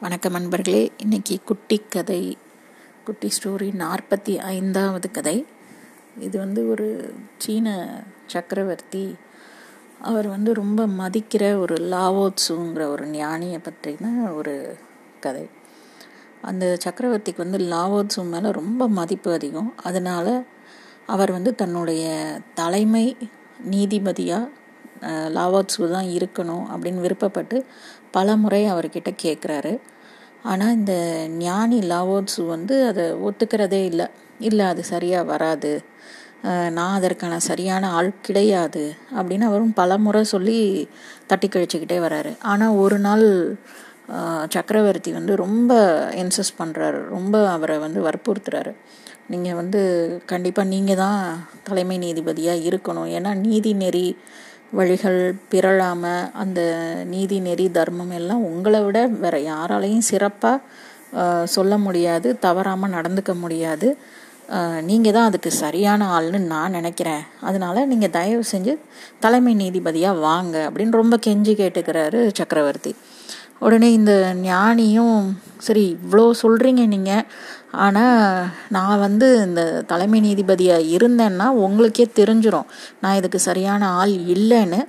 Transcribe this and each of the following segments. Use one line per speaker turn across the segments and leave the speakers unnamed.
வணக்கம் நண்பர்களே. இன்னைக்கு குட்டி கதை குட்டி ஸ்டோரி நாற்பத்தி ஐந்தாவது கதை. இது வந்து ஒரு சீன சக்கரவர்த்தி. அவர் வந்து ரொம்ப மதிக்கிற ஒரு லாவோத்ஸுங்கிற ஒரு ஞானியை பற்றின ஒரு கதை. அந்த சக்கரவர்த்திக்கு வந்து லாவோத்ஸு மேலே ரொம்ப மதிப்பு அதிகம். அதனால் அவர் வந்து தன்னுடைய தலைமை நீதிபதியாக லாவோத்சு தான் இருக்கணும் அப்படின்னு விருப்பப்பட்டு பல முறை அவர்கிட்ட கேட்குறாரு ஆனால் இந்த ஞானி லாவோத்சு வந்து அதை ஒத்துக்கிறதே இல்லை. இல்லை அது சரியாக வராது. நான் அதற்கான சரியான ஆள் கிடையாது அப்படின்னு அவரும் பல முறை சொல்லி தட்டி கழிச்சுக்கிட்டே வராரு. ஆனால் ஒரு நாள் சக்கரவர்த்தி வந்து ரொம்ப இன்சஸ்ட் பண்ணுறாரு ரொம்ப அவரை வந்து வற்புறுத்துறாரு. நீங்கள் வந்து கண்டிப்பாக நீங்கள் தான் தலைமை நீதிபதியாக இருக்கணும். ஏன்னா நீதி நெறி வழிகள் பிறழாமல் அந்த நீதி நெறி தர்மம் எல்லாம் உங்களை விட வேறு யாராலையும் சிறப்பாக சொல்ல முடியாது தவறாமல் நடந்துக்க முடியாது. நீங்கள் தான் அதுக்கு சரியான ஆள்னு நான் நினைக்கிறேன். அதனால நீங்கள் தயவு செஞ்சு தலைமை நீதிபதியாக வாங்க அப்படின்னு ரொம்ப கெஞ்சி கேட்டுக்கிறாரு சக்கரவர்த்தி. உடனே இந்த ஞானியும் சரி இவ்வளோ சொல்கிறீங்க நீங்கள் ஆனால் நான் வந்து இந்த தலைமை நீதிபதியாக இருந்தேன்னா உங்களுக்கே தெரிஞ்சிடும் நான் இதுக்கு சரியான ஆள் இல்லைன்னு.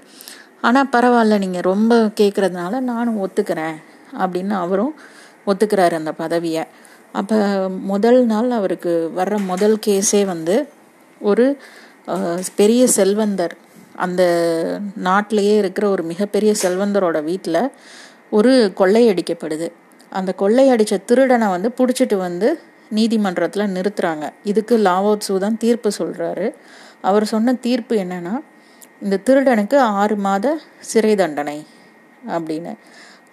ஆனால் பரவாயில்ல நீங்கள் ரொம்ப கேட்குறதுனால நானும் ஒத்துக்கிறேன் அப்படின்னு அவரும் ஒத்துக்கிறாரு அந்த பதவியை. அப்போ முதல் நாள் அவருக்கு வர்ற முதல் கேஸே வந்து ஒரு பெரிய செல்வந்தர். அந்த நாட்டிலேயே இருக்கிற ஒரு மிகப்பெரிய செல்வந்தரோட வீட்டில் ஒரு கொள்ளையடிக்கப்படுது அந்த கொள்ளையடித்த திருடனை வந்து பிடிச்சிட்டு வந்து நீதிமன்றத்தில் நிறுத்துறாங்க. இதுக்கு லாவோத்சு தான் தீர்ப்பு சொல்கிறாரு அவர் சொன்ன தீர்ப்பு என்னன்னா இந்த திருடனுக்கு ஆறு மாத சிறை தண்டனை அப்படின்னு.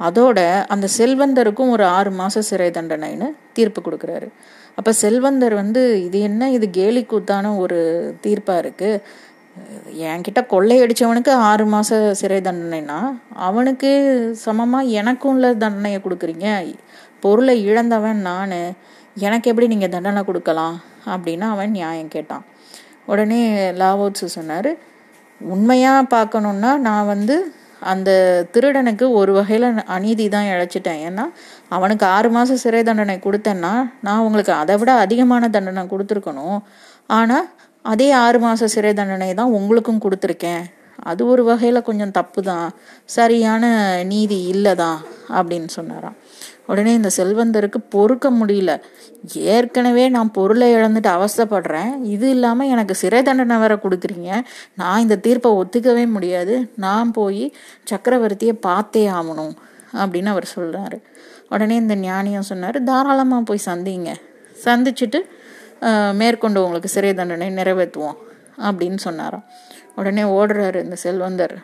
அதோட அந்த செல்வந்தருக்கும் ஒரு ஆறு மாதம் சிறை தண்டனைன்னு தீர்ப்பு கொடுக்குறாரு. அப்போ செல்வந்தர் வந்து இது என்ன? இது கேலி கூத்தான ஒரு தீர்ப்பாக இருக்குது என்கிட்ட கொள்ளையடிச்சவனுக்கு ஆறு மாத சிறை தண்டனைனா அவனுக்கு சமமாக எனக்கும் உள்ள தண்டனையை கொடுக்குறீங்க. பொருளை இழந்தவன் நான். எனக்கு எப்படி நீங்கள் தண்டனை கொடுக்கலாம்? அப்படின்னு அவன் நியாயம் கேட்டான். உடனே லாவோத்சு சொன்னார் உண்மையாக பார்க்கணுன்னா நான் வந்து அந்த திருடனுக்கு ஒரு வகையில் அநீதி தான் இழைச்சிட்டேன். ஏன்னா அவனுக்கு ஆறு மாதம் சிறை தண்டனை கொடுத்தேன்னா நான் உங்களுக்கு அதை விட அதிகமான தண்டனை கொடுத்துருக்கணும். ஆனால் அதே ஆறு மாத சிறை தண்டனை தான் உங்களுக்கும் கொடுத்துருக்கேன். அது ஒரு வகையில் கொஞ்சம் தப்பு தான் சரியான நீதி இல்லை தான் அப்படின்னு சொன்னாராம். உடனே இந்த செல்வந்தருக்கு பொறுக்க முடியல. ஏற்கனவே நான் பொருளை இழந்துட்டு அவஸ்தப்படுறேன். இது இல்லாமல் எனக்கு சிறை தண்டனை வேற கொடுக்குறீங்க. நான் இந்த தீர்ப்பை ஒத்துக்கவே முடியாது. நான் போய் சக்கரவர்த்தியை பார்த்தே ஆகணும் அப்படின்னு அவர் சொல்கிறாரு உடனே இந்த ஞானியம் சொன்னார் தாராளமாக போய் சந்திங்க. சந்திச்சுட்டு மேற்கொண்டு உங்களுக்கு சிறை தண்டனை நிறைவேற்றுவோம் அப்படின்னு சொன்னாராம். உடனே ஓடுறாரு இந்த செல்வந்தர்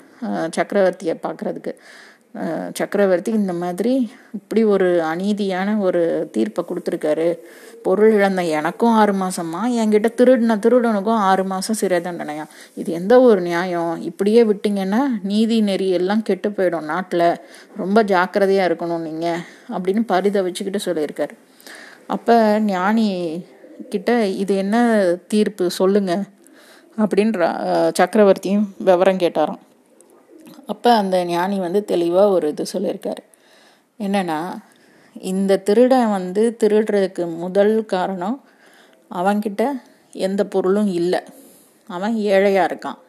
சக்கரவர்த்தியை பார்க்குறதுக்கு. சக்கரவர்த்தி இந்த மாதிரி இப்படி ஒரு அநீதியான ஒரு தீர்ப்பை கொடுத்துருக்காரு. பொருள் இழந்த எனக்கும் ஆறு மாசமா என்கிட்ட திருடின திருடனுக்கும் ஆறு மாசம் சிறை தண்டனையா? இது எந்த ஒரு நியாயம்? இப்படியே விட்டீங்கன்னா நீதி நெறி எல்லாம் கெட்டு போயிடும் நாட்டில். ரொம்ப ஜாக்கிரதையா இருக்கணும் நீங்க அப்படின்னு பரிதவிச்சுக்கிட்டு சொல்லியிருக்காரு. அப்ப ஞானி கிட்ட இது என்ன தீர்ப்பு சொல்லுங்க அப்படின்ற சக்கரவர்த்தியும் விவரம் கேட்டாராம். அப்போ அந்த ஞானி வந்து தெளிவாக ஒரு இது சொல்லியிருக்காரு. என்னென்னா இந்த திருடன் வந்து திருடுறதுக்கு முதல் காரணம் அவன்கிட்ட எந்த பொருளும் இல்லை. அவன் ஏழையாக இருக்கான்.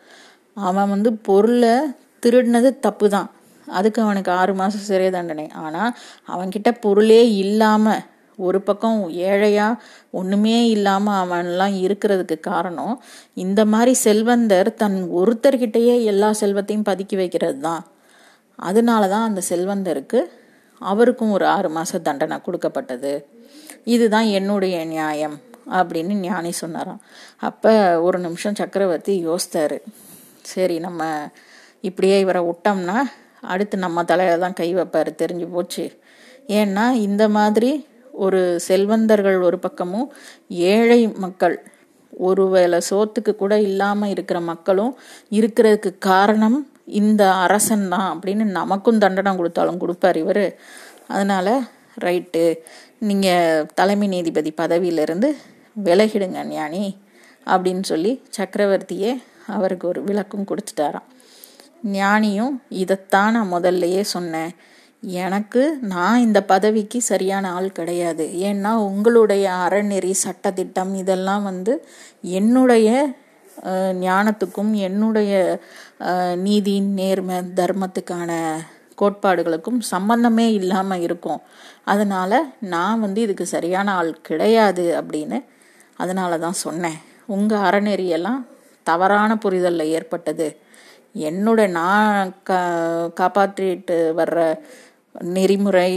அவன் வந்து பொருளை திருடினது தப்பு தான் அதுக்கு அவனுக்கு ஆறு மாதம் சிறை தண்டனை. ஆனால் அவன்கிட்ட பொருளே இல்லாமல் ஒரு பக்கம் ஏழையா ஒண்ணுமே இல்லாம அவன்லாம் இருக்கிறதுக்கு காரணம் இந்த மாதிரி செல்வந்தர் தன் ஒருத்தர்கிட்டயே எல்லா செல்வத்தையும் பதுக்கி வைக்கிறது தான் அதனால தான் அந்த செல்வந்தருக்கு அவருக்கும் ஒரு ஆறு மாச தண்டனை கொடுக்கப்பட்டது. இதுதான் என்னுடைய நியாயம் அப்படின்னு ஞானி சொன்னாராம். அப்ப ஒரு நிமிஷம் சக்கரவர்த்தி யோசித்தாரு. சரி நம்ம இப்படியே இவரை விட்டோம்னா அடுத்து நம்ம தலையில தான் கை வைப்பாரு தெரிஞ்சு போச்சு. ஏன்னா இந்த மாதிரி ஒரு செல்வந்தர்கள் ஒரு பக்கமும் ஏழை மக்கள் ஒரு வேளை சோத்துக்கு கூட இல்லாமல் இருக்கிற மக்களும் இருக்கிறதுக்கு காரணம் இந்த அரசன் தான் அப்படின்னு நமக்கும் தண்டனை கொடுத்தாலும் கொடுப்பார் இவர். அதனால் ரைட்டு நீங்கள் தலைமை நீதிபதி பதவியிலிருந்து விலகிடுங்க ஞானி அப்படின்னு சொல்லி சக்கரவர்த்தியே அவருக்கு ஒரு விளக்கம் கொடுத்துட்டாராம். ஞானியும் இதைத்தான் நான் முதல்லையே சொன்னேன். எனக்கு நான் இந்த பதவிக்கு சரியான ஆள் கிடையாது. ஏன்னா உங்களுடைய அறநெறி சட்டத்திட்டம் இதெல்லாம் வந்து என்னுடைய ஞானத்துக்கும் என்னுடைய நீதி நேர்மை தர்மத்துக்கான கோட்பாடுகளுக்கும் சம்பந்தமே இல்லாமல் இருக்கும். அதனால் நான் வந்து இதுக்கு சரியான ஆள் கிடையாது அப்படின்னு அதனால தான் சொன்னேன். உங்கள் அறநெறியெல்லாம் தவறான புரிதலில் ஏற்பட்டது. என்னோட நான் கா காப்பாற்றிட்டு வர்ற நெறிமுறை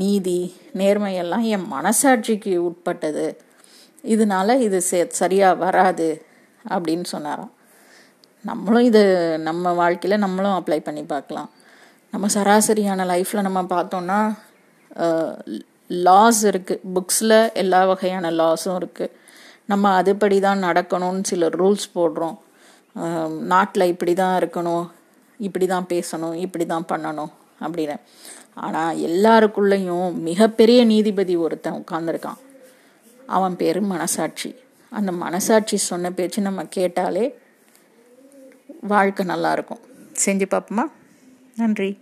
நீதி நேர்மையெல்லாம் என் மனசாட்சிக்கு உட்பட்டது. இதனால இது சே சரியாக வராது அப்படின்னு சொன்னாராம். நம்மளும் இது நம்ம வாழ்க்கையில் நம்மளும் அப்ளை பண்ணி பார்க்கலாம். நம்ம சராசரியான லைஃப்பில் நம்ம பார்த்தோன்னா லாஸ் இருக்குது புக்ஸில் எல்லா வகையான லாஸும் இருக்குது நம்ம அதுபடி தான் நடக்கணும்னு சில ரூல்ஸ் போடுறோம். நாட்டில் இப்படி தான் இருக்கணும் இப்படி தான் பேசணும் இப்படி தான் பண்ணணும். அப்படின்னு. ஆனால் எல்லாருக்குள்ளேயும் மிகப்பெரிய நீதிபதி ஒருத்தன் உட்காந்துருக்கான் அவன் பேர் மனசாட்சி. அந்த மனசாட்சி சொன்ன பேச்சு நம்ம கேட்டாலே வாழ்க்கை நல்லாயிருக்கும் செஞ்சு பார்ப்போமா? நன்றி.